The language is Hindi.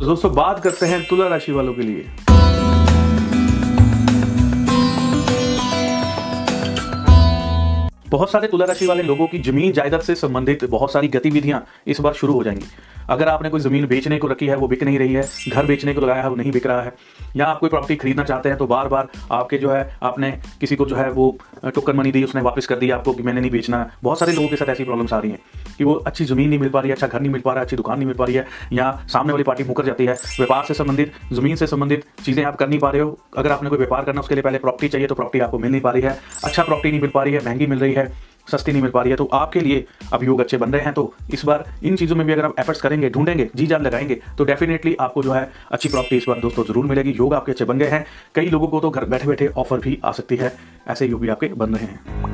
तो दोस्तों, बात करते हैं तुला राशि वालों के लिए। बहुत सारे तुला राशि वाले लोगों की ज़मीन, जायदाद से संबंधित बहुत सारी गतिविधियाँ इस बार शुरू हो जाएँगी। अगर आपने कोई ज़मीन बेचने को रखी है, वो बिक नहीं रही है, घर बेचने को लगाया है, वो नहीं बिक रहा है, या आप कोई प्रॉपर्टी खरीदना चाहते हैं तो बार बार आपके जो है, आपने किसी को जो है, वो टोकन मनी दी, उसने वापस कर दिया, आपको कि मैंने नहीं बेचना बहुत सारे लोगों के साथ ऐसी प्रॉब्लम्स आ रही हैं, कि वो अच्छी ज़मीन नहीं मिल पा रही है अच्छा घर नहीं मिल पा रहा है, अच्छी दुकान नहीं मिल पा रही है, या सामने वाली पार्टी मुकर जाती है। व्यापार से संबंधित, ज़मीन से संबंधित चीज़ें आप कर नहीं पा रहे हो। अगर आपने कोई व्यापार करना, उसके लिए पहले प्रॉपर्टी चाहिए तो प्रॉपर्टी आपको मिल नहीं पा रही है। अच्छा प्रॉपर्टी नहीं मिल पा रही है, महँगी मिल रही है। सस्ती नहीं मिल पा रही है तो आपके लिए अब योग अच्छे बन रहे हैं। तो इस बार इन चीज़ों में भी अगर आप एफर्ट्स करेंगे, ढूंढेंगे जी जान लगाएँगे तो डेफिनेटली आपको जो है अच्छी प्रॉपर्टी इस बार दोस्तों ज़रूर मिलेगी। योग आपके अच्छे बन गए हैं। कई लोगों को तो घर बैठे बैठे ऑफ़र भी आ सकती है, ऐसे योग भी आपके बन रहे हैं।